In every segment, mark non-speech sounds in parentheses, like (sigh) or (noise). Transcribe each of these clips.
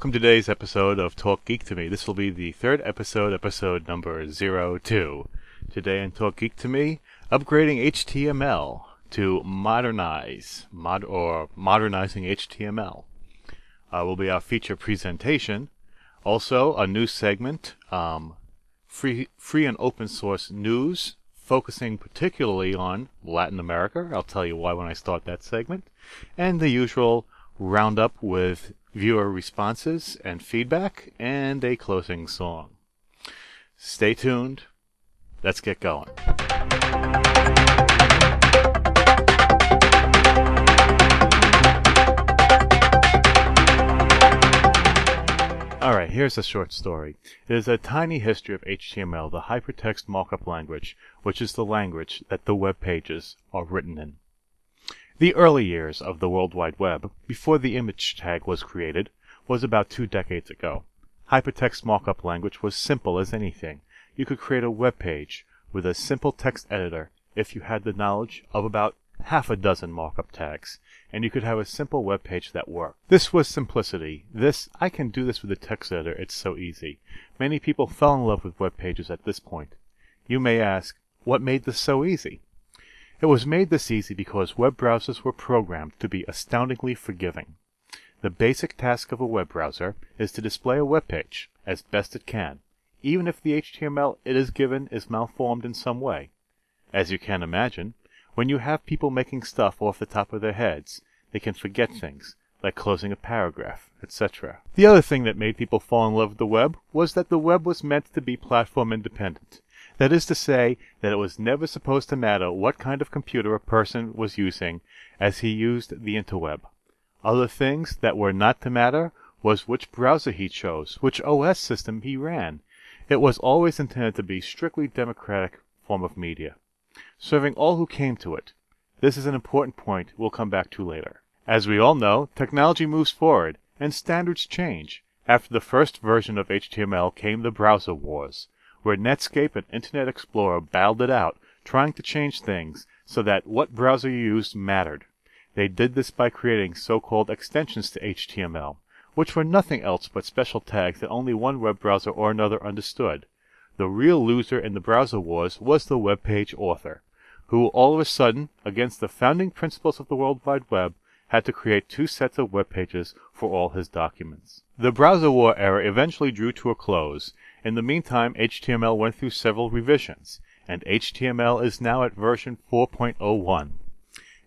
welcome to today's episode of Talk Geek to Me. This will be the third episode, episode number 02. Today in Talk Geek to Me, upgrading HTML to modernize, mod or modernizing HTML. Uh, will be our feature presentation. Also, a new segment, um, free, free and open source news, focusing particularly on Latin America. I'll tell you why when I start that segment. And the usual roundup with viewer responses and feedback, and a closing song. Stay tuned. Let's get going. Alright, here's a short story. It is a tiny history of HTML, the hypertext markup language, which is the language that the web pages are written in. The early years of the World Wide Web, before the image tag was created, was about two decades ago. Hypertext markup language was simple as anything. You could create a web page with a simple text editor if you had the knowledge of about half a dozen markup tags, and you could have a simple web page that worked. This was simplicity. This, I can do this with a text editor, it's so easy. Many people fell in love with web pages at this point. You may ask, what made this so easy? It was made this easy because web browsers were programmed to be astoundingly forgiving. The basic task of a web browser is to display a web page as best it can, even if the HTML it is given is malformed in some way. As you can imagine, when you have people making stuff off the top of their heads, they can forget things, like closing a paragraph, etc. The other thing that made people fall in love with the web was that the web was meant to be platform independent. That is to say, that it was never supposed to matter what kind of computer a person was using as he used the interweb. Other things that were not to matter was which browser he chose, which OS system he ran. It was always intended to be strictly democratic form of media, serving all who came to it. This is an important point we'll come back to later. As we all know, technology moves forward and standards change. After the first version of HTML came the browser wars where Netscape and Internet Explorer battled it out, trying to change things so that what browser you used mattered. They did this by creating so-called extensions to HTML, which were nothing else but special tags that only one web browser or another understood. The real loser in the browser wars was the web page author, who all of a sudden, against the founding principles of the World Wide Web, had to create two sets of web pages for all his documents. The browser war era eventually drew to a close, in the meantime, HTML went through several revisions, and HTML is now at version 4.01.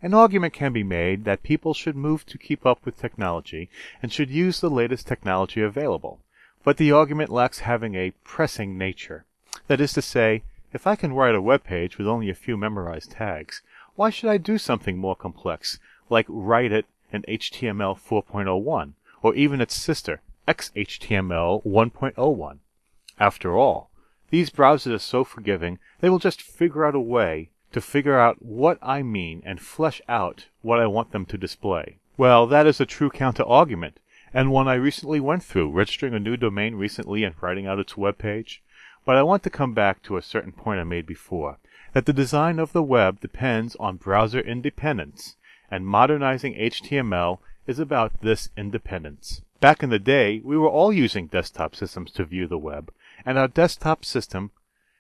An argument can be made that people should move to keep up with technology and should use the latest technology available, but the argument lacks having a pressing nature. That is to say, if I can write a web page with only a few memorized tags, why should I do something more complex, like write it in HTML 4.01, or even its sister, XHTML 1.01? After all, these browsers are so forgiving, they will just figure out a way to figure out what I mean and flesh out what I want them to display. Well, that is a true counter argument, and one I recently went through, registering a new domain recently and writing out its web page. But I want to come back to a certain point I made before, that the design of the web depends on browser independence, and modernizing HTML is about this independence. Back in the day, we were all using desktop systems to view the web, and our desktop system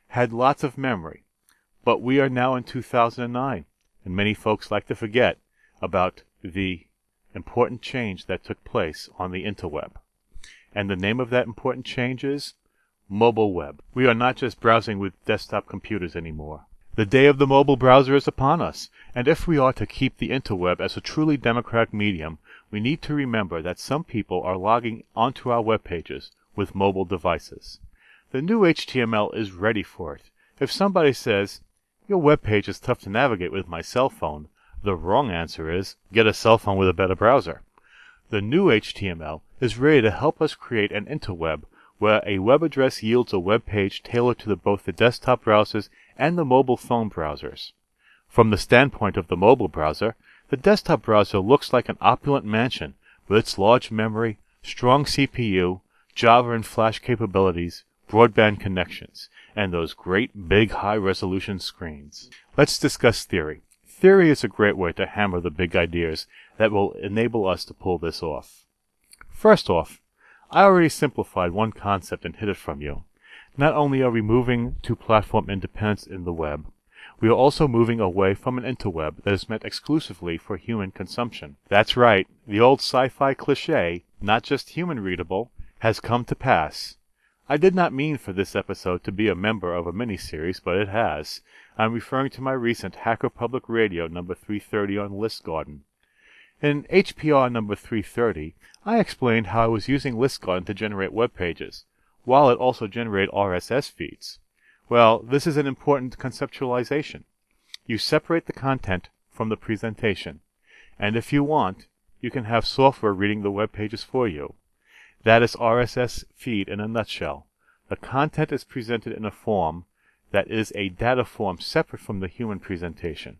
had lots of memory. But we are now in 2009, and many folks like to forget about the important change that took place on the interweb. And the name of that important change is mobile web. We are not just browsing with desktop computers anymore. The day of the mobile browser is upon us, and if we are to keep the interweb as a truly democratic medium, we need to remember that some people are logging onto our web pages with mobile devices. The new HTML is ready for it. If somebody says, your web page is tough to navigate with my cell phone, the wrong answer is, get a cell phone with a better browser. The new HTML is ready to help us create an interweb where a web address yields a web page tailored to the, both the desktop browsers and the mobile phone browsers. From the standpoint of the mobile browser, the desktop browser looks like an opulent mansion with its large memory, strong CPU, Java and Flash capabilities, broadband connections, and those great big high resolution screens. Let's discuss theory. Theory is a great way to hammer the big ideas that will enable us to pull this off. First off, I already simplified one concept and hid it from you. Not only are we moving to platform independence in the web, we are also moving away from an interweb that is meant exclusively for human consumption. That's right, the old sci-fi cliche, not just human readable, has come to pass. I did not mean for this episode to be a member of a mini-series, but it has. I'm referring to my recent Hacker Public Radio number 330 on ListGarden. In HPR number 330, I explained how I was using ListGarden to generate web pages, while it also generated RSS feeds. Well, this is an important conceptualization. You separate the content from the presentation, and if you want, you can have software reading the web pages for you. That is RSS feed in a nutshell. The content is presented in a form that is a data form separate from the human presentation,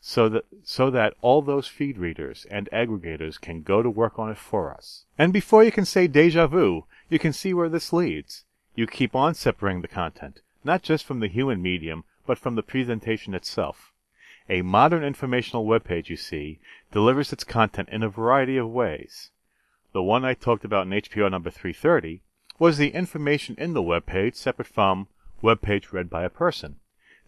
so that, so that all those feed readers and aggregators can go to work on it for us. And before you can say deja vu, you can see where this leads. You keep on separating the content, not just from the human medium, but from the presentation itself. A modern informational web page, you see, delivers its content in a variety of ways. The one I talked about in HPR number 330 was the information in the web page separate from web page read by a person.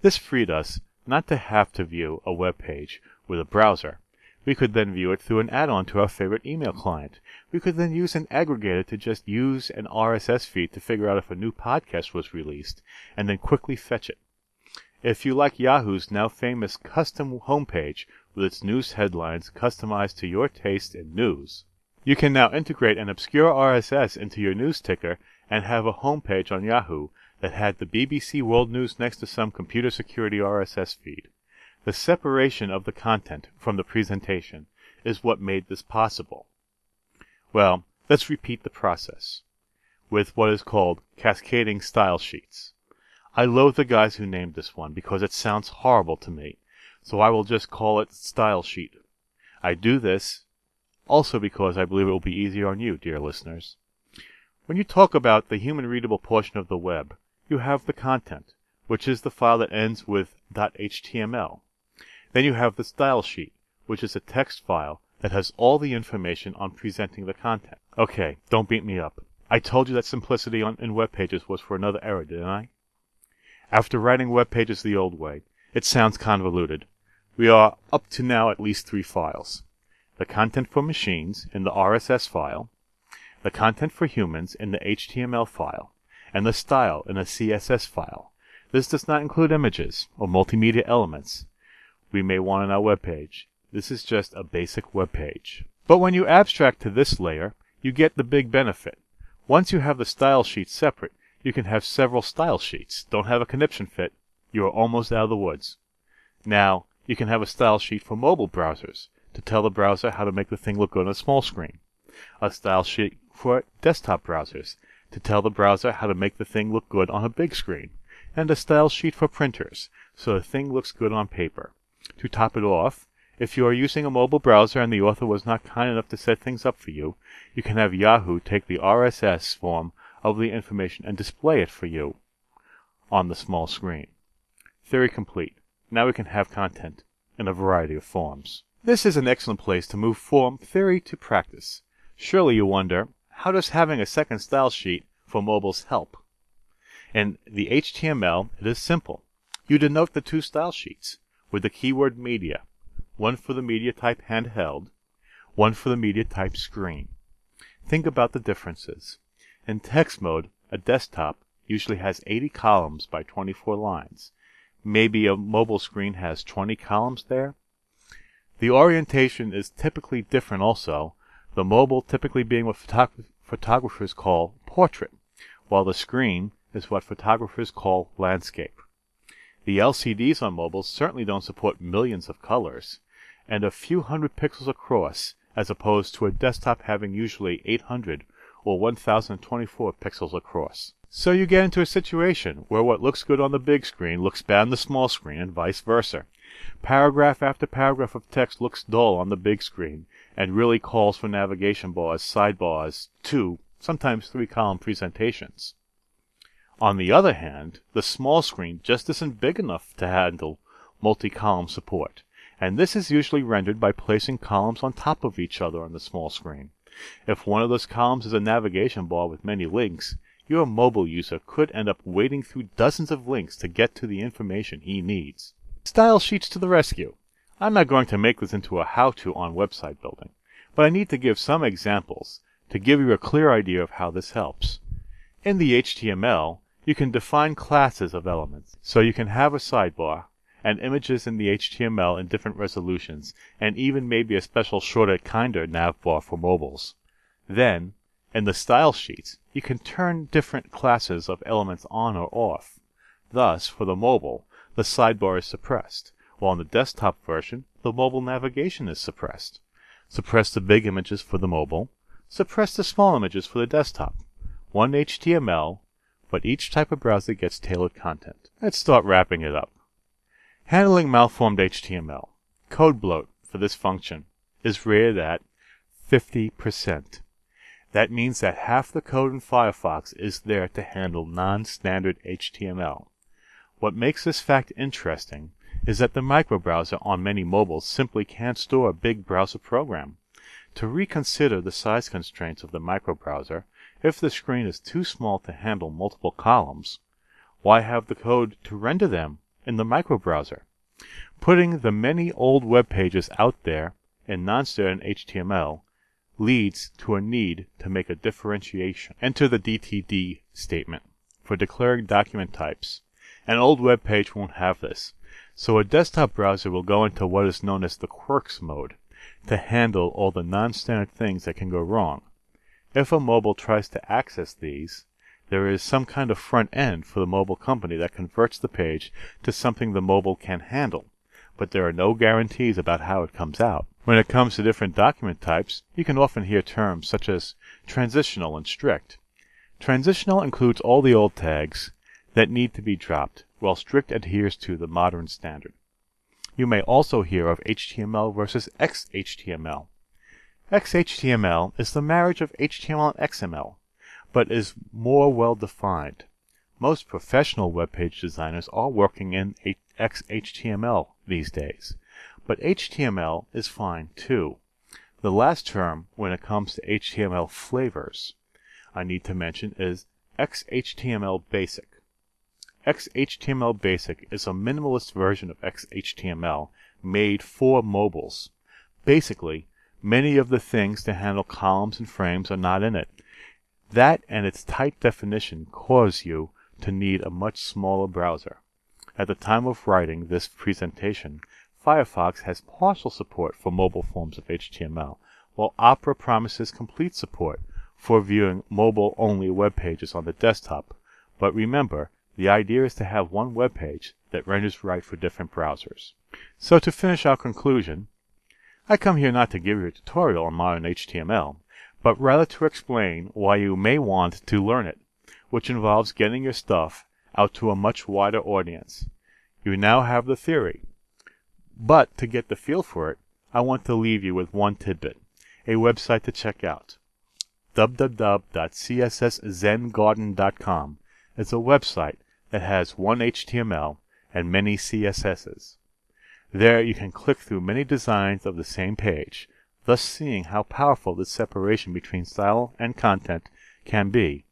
This freed us not to have to view a web page with a browser. We could then view it through an add-on to our favorite email client. We could then use an aggregator to just use an RSS feed to figure out if a new podcast was released, and then quickly fetch it. If you like Yahoo's now famous custom homepage with its news headlines customized to your taste in news, you can now integrate an obscure RSS into your news ticker and have a homepage on Yahoo that had the BBC World News next to some computer security RSS feed. The separation of the content from the presentation is what made this possible. Well, let's repeat the process with what is called cascading style sheets. I loathe the guys who named this one because it sounds horrible to me, so I will just call it style sheet. I do this also because I believe it will be easier on you, dear listeners. When you talk about the human readable portion of the web, you have the content, which is the file that ends with .html. Then you have the style sheet, which is a text file that has all the information on presenting the content. Okay, don't beat me up. I told you that simplicity on, in web pages was for another era, didn't I? After writing web pages the old way, it sounds convoluted. We are up to now at least three files. The content for machines in the RSS file, the content for humans in the HTML file, and the style in a CSS file. This does not include images or multimedia elements we may want on our web page. This is just a basic web page. But when you abstract to this layer, you get the big benefit. Once you have the style sheet separate, you can have several style sheets. Don't have a conniption fit, you are almost out of the woods. Now, you can have a style sheet for mobile browsers to tell the browser how to make the thing look good on a small screen. A style sheet for desktop browsers to tell the browser how to make the thing look good on a big screen. And a style sheet for printers so the thing looks good on paper. To top it off, if you are using a mobile browser and the author was not kind enough to set things up for you, you can have Yahoo take the RSS form of the information and display it for you on the small screen. Theory complete. Now we can have content in a variety of forms. This is an excellent place to move from theory to practice. Surely you wonder, how does having a second style sheet for mobiles help? In the HTML, it is simple. You denote the two style sheets with the keyword media, one for the media type handheld, one for the media type screen. Think about the differences. In text mode, a desktop usually has 80 columns by 24 lines. Maybe a mobile screen has 20 columns there. The orientation is typically different also, the mobile typically being what photog photographers call portrait, while the screen is what photographers call landscape. The LCDs on mobiles certainly don't support millions of colors, and a few hundred pixels across, as opposed to a desktop having usually 800 or 1024 pixels across. So you get into a situation where what looks good on the big screen looks bad on the small screen and vice versa. Paragraph after paragraph of text looks dull on the big screen and really calls for navigation bars, sidebars, two, sometimes three column presentations. On the other hand, the small screen just isn't big enough to handle multi-column support, and this is usually rendered by placing columns on top of each other on the small screen. If one of those columns is a navigation bar with many links, your mobile user could end up wading through dozens of links to get to the information he needs. Style sheets to the rescue. I'm not going to make this into a how-to on website building, but I need to give some examples to give you a clear idea of how this helps. In the HTML, you can define classes of elements, so you can have a sidebar and images in the HTML in different resolutions, and even maybe a special shorter kinder navbar for mobiles. Then, in the style sheets, you can turn different classes of elements on or off. Thus, for the mobile, the sidebar is suppressed, while in the desktop version, the mobile navigation is suppressed. Suppress the big images for the mobile, suppress the small images for the desktop. One HTML, but each type of browser gets tailored content. Let's start wrapping it up. Handling malformed HTML. Code bloat for this function is rated at 50%. That means that half the code in Firefox is there to handle non-standard HTML. What makes this fact interesting is that the microbrowser on many mobiles simply can't store a big browser program. To reconsider the size constraints of the microbrowser, if the screen is too small to handle multiple columns, why have the code to render them in the microbrowser? Putting the many old web pages out there in non-standard HTML leads to a need to make a differentiation. Enter the DTD statement for declaring document types. An old web page won't have this, so a desktop browser will go into what is known as the quirks mode to handle all the non-standard things that can go wrong. If a mobile tries to access these, there is some kind of front end for the mobile company that converts the page to something the mobile can handle, but there are no guarantees about how it comes out. When it comes to different document types, you can often hear terms such as transitional and strict. Transitional includes all the old tags that need to be dropped, while strict adheres to the modern standard. You may also hear of HTML versus XHTML. XHTML is the marriage of HTML and XML, but is more well defined. Most professional web page designers are working in XHTML these days, but HTML is fine too. The last term when it comes to HTML flavors I need to mention is XHTML Basic. XHTML Basic is a minimalist version of XHTML made for mobiles. Basically, many of the things to handle columns and frames are not in it. That and its tight definition cause you to need a much smaller browser. At the time of writing this presentation, Firefox has partial support for mobile forms of HTML, while Opera promises complete support for viewing mobile-only web pages on the desktop. But remember, the idea is to have one web page that renders right for different browsers. So to finish our conclusion, I come here not to give you a tutorial on modern HTML, but rather to explain why you may want to learn it, which involves getting your stuff out to a much wider audience. You now have the theory. But to get the feel for it, I want to leave you with one tidbit, a website to check out. www.csszengarden.com is a website that has one HTML and many CSSs. There you can click through many designs of the same page, thus seeing how powerful this separation between style and content can be.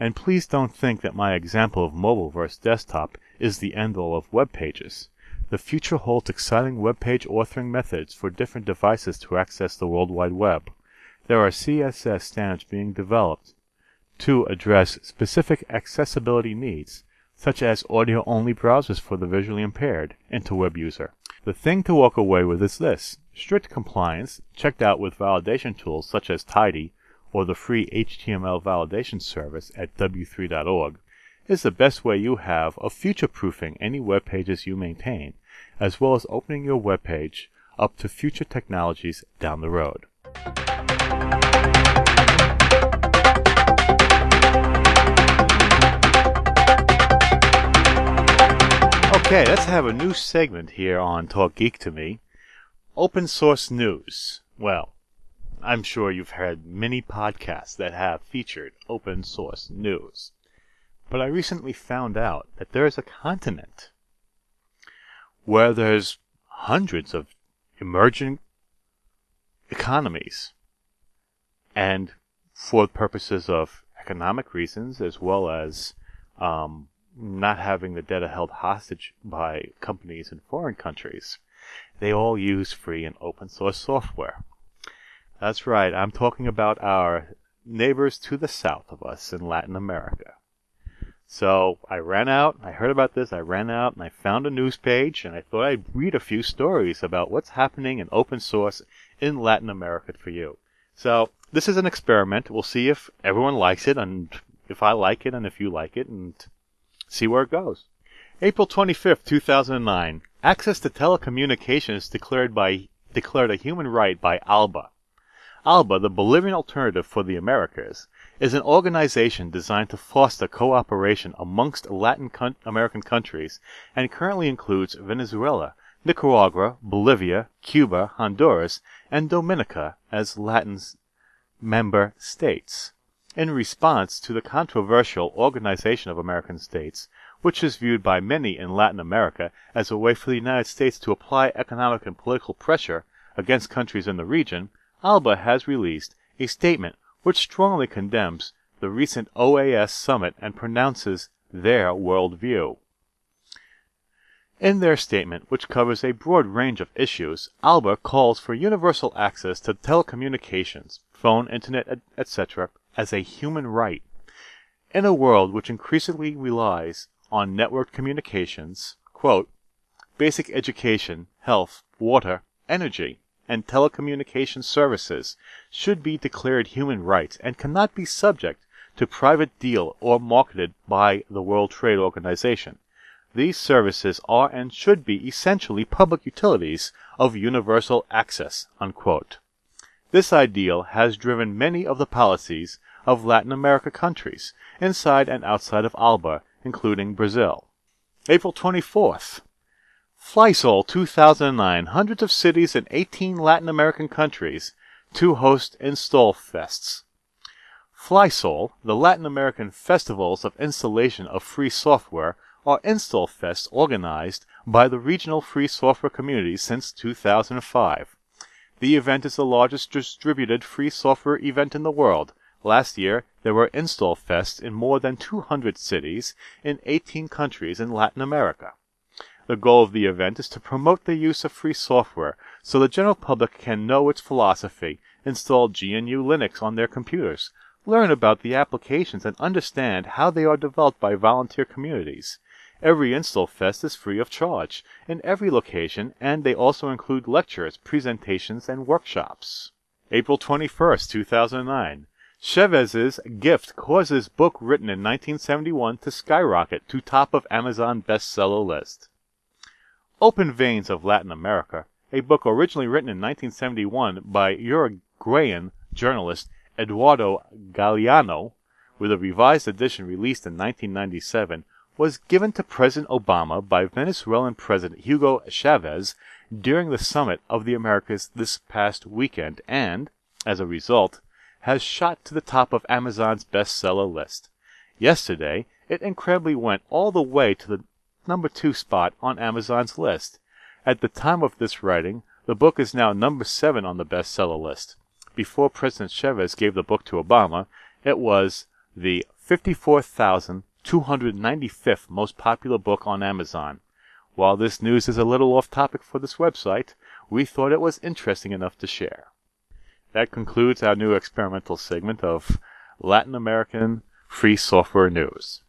And please don't think that my example of mobile versus desktop is the end all of web pages. The future holds exciting web page authoring methods for different devices to access the World Wide Web. There are CSS standards being developed to address specific accessibility needs, such as audio-only browsers for the visually impaired, and to web user. The thing to walk away with is this. Strict compliance, checked out with validation tools such as Tidy or the free HTML validation service at w3.org, is the best way you have of future-proofing any web pages you maintain, as well as opening your web page up to future technologies down the road. Okay, let's have a new segment here on Talk Geek to Me. Open source news. Well, I'm sure you've heard many podcasts that have featured open source news. But I recently found out that there is a continent where there's hundreds of emerging economies and for purposes of economic reasons as well as um, not having the data held hostage by companies in foreign countries, they all use free and open source software. That's right, I'm talking about our neighbors to the south of us in Latin America. So I ran out, I heard about this, I ran out and I found a news page and I thought I'd read a few stories about what's happening in open source in Latin America for you. So this is an experiment. We'll see if everyone likes it and if I like it and if you like it and see where it goes. April 25th, 2009. Access to telecommunications declared by declared a human right by ALBA. ALBA, the Bolivian alternative for the Americas, is an organization designed to foster cooperation amongst Latin American countries and currently includes Venezuela, Nicaragua, Bolivia, Cuba, Honduras, and Dominica as Latin member states. In response to the controversial Organization of American States, which is viewed by many in Latin America as a way for the United States to apply economic and political pressure against countries in the region, ALBA has released a statement which strongly condemns the recent OAS summit and pronounces their worldview. In their statement, which covers a broad range of issues, ALBA calls for universal access to telecommunications, phone, internet, etc., as a human right. In a world which increasingly relies on networked communications, quote, basic education, health, water, energy, and telecommunication services should be declared human rights and cannot be subject to private deal or marketed by the World Trade Organization. These services are and should be essentially public utilities of universal access. Unquote. This ideal has driven many of the policies of Latin America countries, inside and outside of ALBA, including Brazil. April 24th. FLISoL 2009, hundreds of cities in 18 Latin American countries to host Install Fests. FLISoL, the Latin American festivals of installation of free software, are install fests organized by the regional free software community since 2005. The event is the largest distributed free software event in the world. Last year, there were install fests in more than 200 cities in 18 countries in Latin America. The goal of the event is to promote the use of free software so the general public can know its philosophy, install GNU Linux on their computers, learn about the applications, and understand how they are developed by volunteer communities. Every install fest is free of charge in every location, and they also include lectures, presentations, and workshops. April 21st, 2009. Chavez's gift causes book written in 1971 to skyrocket to top of Amazon bestseller list. Open Veins of Latin America, a book originally written in 1971 by Uruguayan journalist Eduardo Galeano, with a revised edition released in 1997, was given to President Obama by Venezuelan President Hugo Chavez during the summit of the Americas this past weekend and, as a result, has shot to the top of Amazon's bestseller list. Yesterday, it incredibly went all the way to the number two spot on Amazon's list. At the time of this writing, the book is now number seven on the bestseller list. Before President Chavez gave the book to Obama, it was the 54,295th most popular book on Amazon. While this news is a little off topic for this website, we thought it was interesting enough to share. That concludes our new experimental segment of Latin American Free Software News.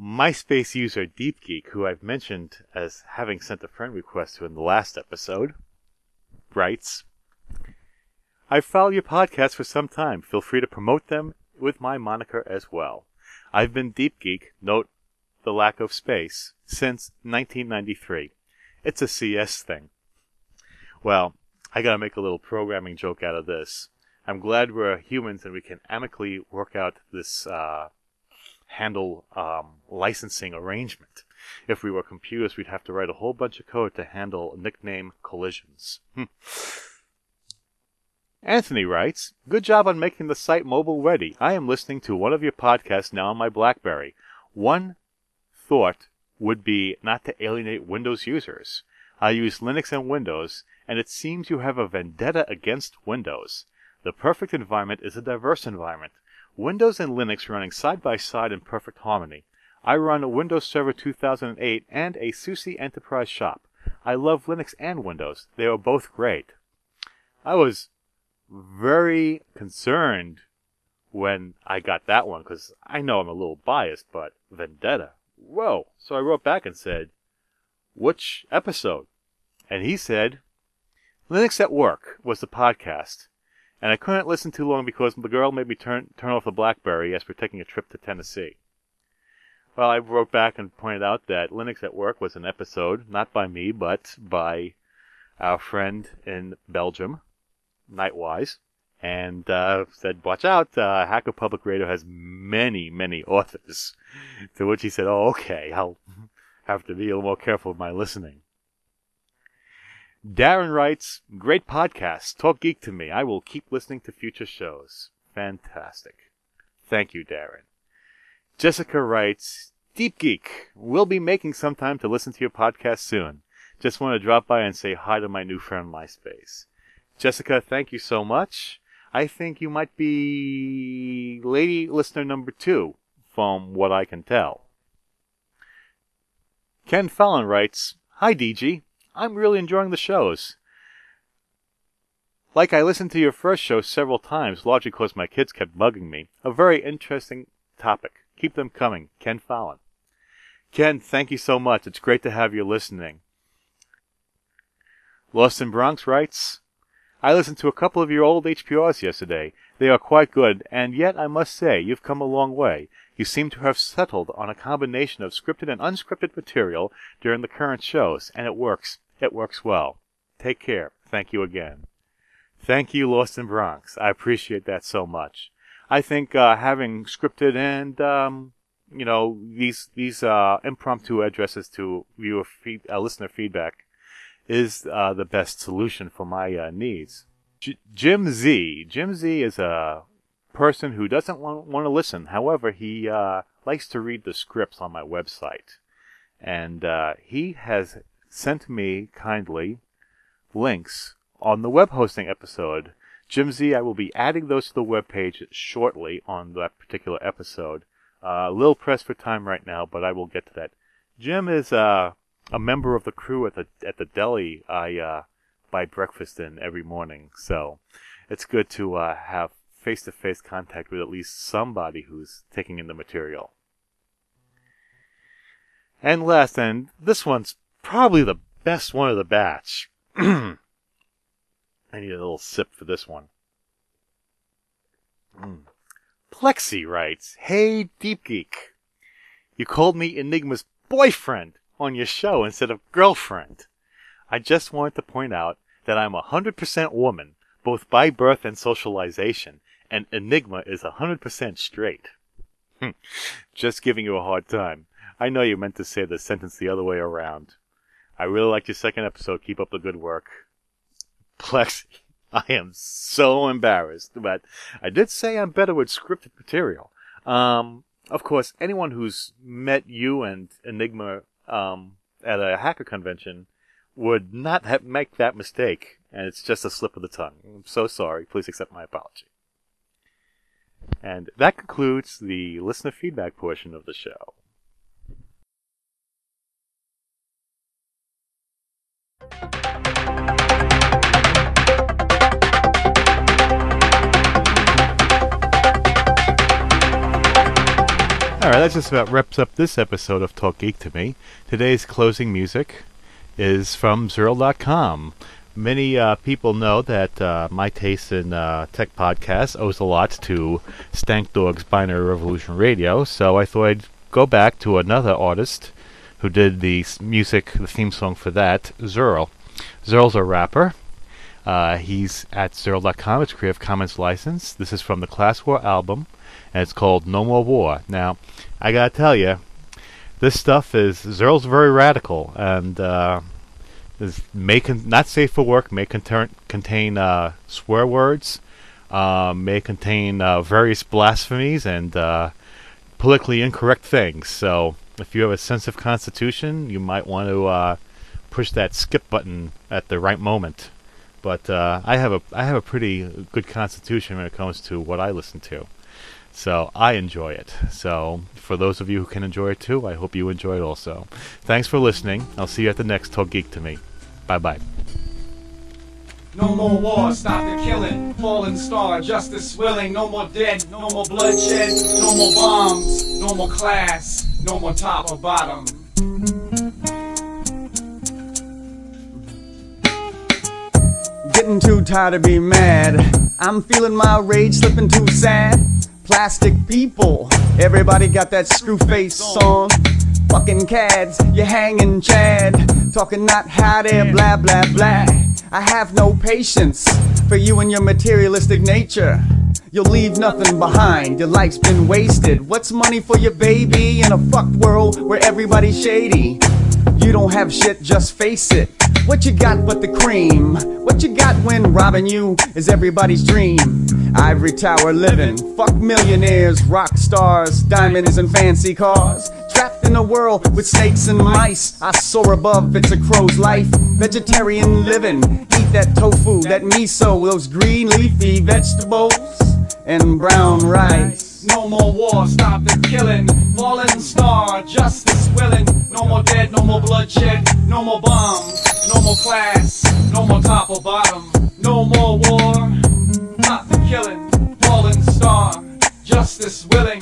MySpace user DeepGeek, who I've mentioned as having sent a friend request to in the last episode, writes, I've followed your podcasts for some time. Feel free to promote them with my moniker as well. I've been Deep Geek, note the lack of space, since 1993. It's a CS thing. Well, I gotta make a little programming joke out of this. I'm glad we're humans and we can amicably work out this uh, handle um, licensing arrangement. If we were computers, we'd have to write a whole bunch of code to handle nickname collisions. Anthony writes, Good job on making the site mobile ready. I am listening to one of your podcasts now on my Blackberry. One thought would be not to alienate Windows users. I use Linux and Windows, and it seems you have a vendetta against Windows. The perfect environment is a diverse environment. Windows and Linux running side by side in perfect harmony. I run a Windows Server 2008 and a SUSE Enterprise Shop. I love Linux and Windows. They are both great. I was very concerned when I got that one because I know I'm a little biased, but Vendetta. Whoa. So I wrote back and said, which episode? And he said, Linux at Work was the podcast. And I couldn't listen too long because the girl made me turn, turn off the Blackberry as we're taking a trip to Tennessee. Well, I wrote back and pointed out that Linux at Work was an episode, not by me, but by our friend in Belgium, Nightwise, and uh, said, "Watch out! Uh, Hacker Public Radio has many, many (laughs) authors." to which he said, "Oh, okay. I'll (laughs) have to be a little more careful with my listening." Darren writes, "Great podcast. Talk geek to me. I will keep listening to future shows. Fantastic. Thank you, Darren." Jessica writes, Deep Geek. We'll be making some time to listen to your podcast soon. Just want to drop by and say hi to my new friend MySpace. Jessica, thank you so much. I think you might be lady listener number two, from what I can tell. Ken Fallon writes, Hi DG, I'm really enjoying the shows. Like I listened to your first show several times, largely because my kids kept bugging me. A very interesting topic. Keep them coming. Ken Fallon. Ken, thank you so much. It's great to have you listening. Lost in Bronx writes, I listened to a couple of your old HPRs yesterday. They are quite good, and yet I must say you've come a long way. You seem to have settled on a combination of scripted and unscripted material during the current shows, and it works. It works well. Take care. Thank you again. Thank you, Lost in Bronx. I appreciate that so much. I think uh, having scripted and um, you know these these uh, impromptu addresses to viewer feed, uh, listener feedback is uh, the best solution for my uh, needs. Jim Z. Jim Z is a person who doesn't want, want to listen. However, he uh, likes to read the scripts on my website, and uh, he has sent me kindly links on the web hosting episode. Jim Z, I will be adding those to the web page shortly on that particular episode. Uh, a little pressed for time right now, but I will get to that. Jim is uh, a member of the crew at the at the deli I uh, buy breakfast in every morning. So it's good to uh, have face to face contact with at least somebody who's taking in the material. And last, and this one's probably the best one of the batch. (clears throat) I need a little sip for this one. Mm. Plexi writes, Hey Deep Geek, you called me Enigma's boyfriend on your show instead of girlfriend. I just wanted to point out that I'm a 100% woman, both by birth and socialization, and Enigma is a 100% straight. Hmm. just giving you a hard time. I know you meant to say the sentence the other way around. I really liked your second episode. Keep up the good work. Plexi, (laughs) I am so embarrassed, but I did say I'm better with scripted material. Um, of course, anyone who's met you and Enigma um, at a hacker convention would not have, make that mistake, and it's just a slip of the tongue. I'm so sorry. Please accept my apology. And that concludes the listener feedback portion of the show. Alright, that just about wraps up this episode of Talk Geek to Me. Today's closing music is from Zurl.com. Many uh, people know that uh, my taste in uh, tech podcasts owes a lot to StankDawg's Binary Revolution Radio, so I thought I'd go back to another artist who did the music, the theme song for that, Zurl. Zurl's a rapper. Uh, he's at Zurl.com. It's Creative Commons license. This is from the Class War album and it's called No More War. Now, I gotta tell you, this stuff is Zurl's very radical, and uh, is may con- not safe for work, may contain contain uh, swear words, uh, may contain uh, various blasphemies and uh, politically incorrect things. So if you have a sensitive constitution, you might want to uh, push that skip button at the right moment. But I have a I have a pretty good constitution when it comes to what I listen to. So I enjoy it. So for those of you who can enjoy it too, I hope you enjoy it also. Thanks for listening. I'll see you at the next Talk Geek to Me. Bye bye. No more war, stop the killing. Fallen star, justice willing. No more dead, no more bloodshed, no more bombs, no more class, no more top or bottom. Getting too tired of being mad. I'm feeling my rage slipping too sad. Plastic people, everybody got that screw face on. Fucking cads, you're hanging Chad. Talking not how there, blah blah blah. I have no patience for you and your materialistic nature. You'll leave nothing behind, your life's been wasted. What's money for your baby in a fucked world where everybody's shady? You don't have shit, just face it. What you got but the cream? What you got when robbing you is everybody's dream? Ivory tower living, fuck millionaires, rock stars, diamonds and fancy cars. Trapped in a world with snakes and mice. I soar above, it's a crow's life. Vegetarian living, eat that tofu, that miso, those green leafy vegetables, and brown rice. No more war, stop the killing. Fallen star, justice willing. No more dead, no more bloodshed, no more bombs, no more class, no more top or bottom. No more war, stop the killing. Fallen star, justice willing.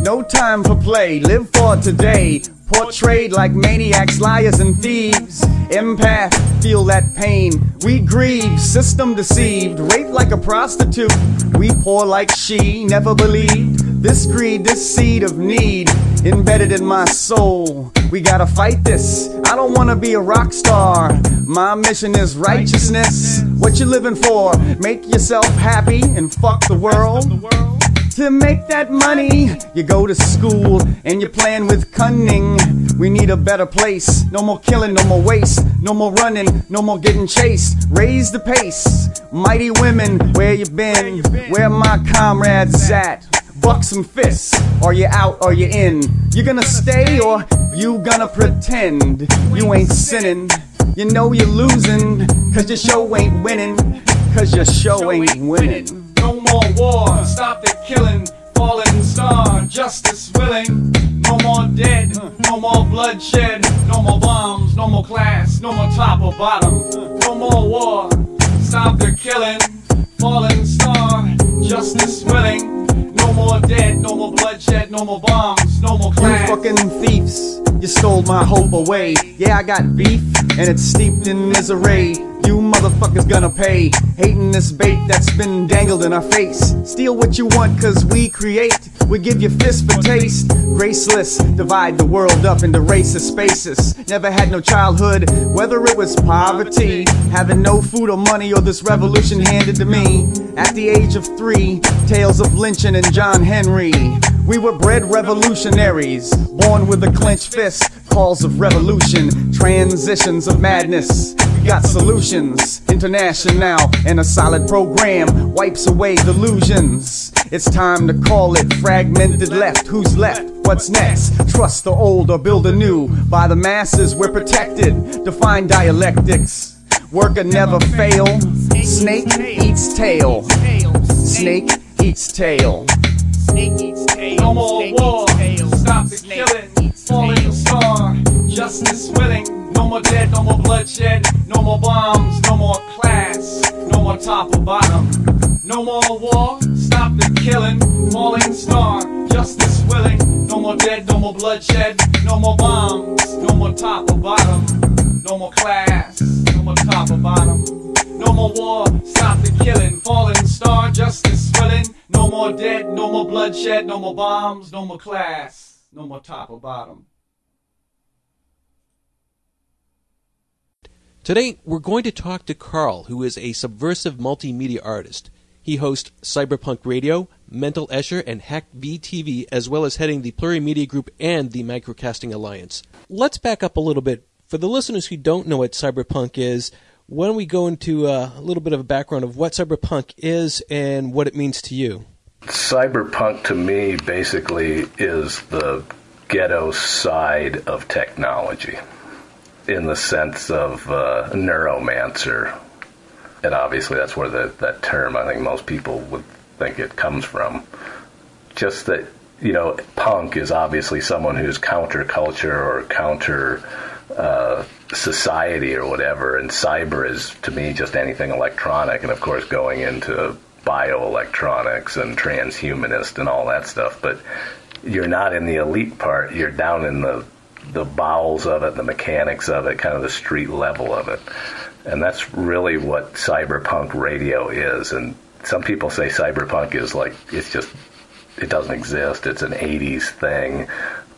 No time for play, live for today. Portrayed like maniacs, liars, and thieves. Empath, feel that pain. We grieve, system deceived. Rape like a prostitute. We poor like she never believed. This greed, this seed of need, embedded in my soul. We gotta fight this. I don't wanna be a rock star. My mission is righteousness. What you living for? Make yourself happy and fuck the world. To make that money, you go to school and you plan with cunning. We need a better place. No more killing, no more waste, no more running, no more getting chased. Raise the pace. Mighty women, where you been? Where my comrades at? Buck some fists. Are you out or you in? You gonna stay or you gonna pretend you ain't sinning? You know you're losing, cause your show ain't winning, cause your show ain't winning. No more war, stop the killing, fallen star, justice willing. No more dead, no more bloodshed, no more bombs, no more class, no more top or bottom. No more war, stop the killing, fallen star, justice willing. No more dead, no more bloodshed, no more bombs, no more class. You fucking thieves, you stole my hope away. Yeah, I got beef, and it's steeped in misery. You motherfuckers gonna pay. Hating this bait that's been dangled in our face. Steal what you want, cause we create. We give you fists for taste. Graceless, divide the world up into racist spaces. Never had no childhood, whether it was poverty, having no food or money, or this revolution handed to me. At the age of three, tales of lynching and John Henry. We were bred revolutionaries, born with a clenched fist, calls of revolution, transitions of madness. We got solutions, international, and a solid program wipes away delusions. It's time to call it fragmented left. Who's left? What's next? Trust the old or build a new. By the masses, we're protected. Define dialectics. Worker never fail. Snake eats tail. Snake eats tail. No more war. Stop the killing. Falling star. Justice willing. No more dead. No more bloodshed. No more bombs. No more class. No more top or bottom. No more war. Stop the killing. Falling star. Justice willing. No more dead. No more bloodshed. No more bombs. No more top or bottom. No more class. No more top or bottom. No more war, stop the killing. Falling star, justice willing. No more dead, no more bloodshed, no more bombs, no more class, no more top or bottom. Today, we're going to talk to Carl, who is a subversive multimedia artist. He hosts Cyberpunk Radio, Mental Escher, and Hack VTV, as well as heading the Plurimedia Group and the Microcasting Alliance. Let's back up a little bit For the listeners who don't know what cyberpunk is, why don't we go into uh, a little bit of a background of what cyberpunk is and what it means to you? Cyberpunk to me basically is the ghetto side of technology in the sense of uh, neuromancer. And obviously, that's where the, that term, I think most people would think it comes from. Just that, you know, punk is obviously someone who's counterculture or counter uh, society or whatever, and cyber is, to me, just anything electronic. And of course, going into bioelectronics and transhumanist and all that stuff. But you're not in the elite part. You're down in the the bowels of it, the mechanics of it, kind of the street level of it. And that's really what cyberpunk radio is. And some people say cyberpunk is like it's just it doesn't exist. It's an 80s thing.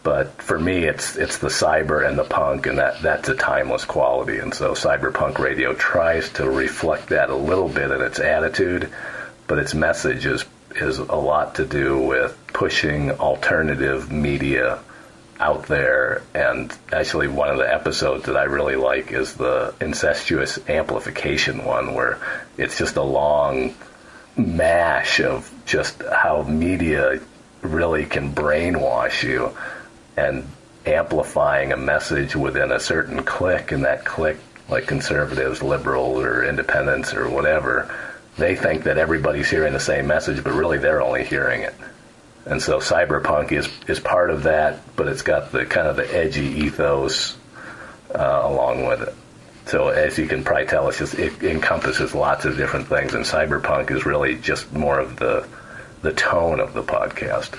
But for me, it's it's the cyber and the punk, and that that's a timeless quality. And so, cyberpunk radio tries to reflect that a little bit in its attitude, but its message is is a lot to do with pushing alternative media out there. And actually, one of the episodes that I really like is the incestuous amplification one, where it's just a long mash of just how media really can brainwash you and amplifying a message within a certain clique, and that clique, like conservatives, liberals, or independents, or whatever, they think that everybody's hearing the same message, but really they're only hearing it. And so cyberpunk is is part of that, but it's got the kind of the edgy ethos uh, along with it. So as you can probably tell, just it encompasses lots of different things, and cyberpunk is really just more of the the tone of the podcast.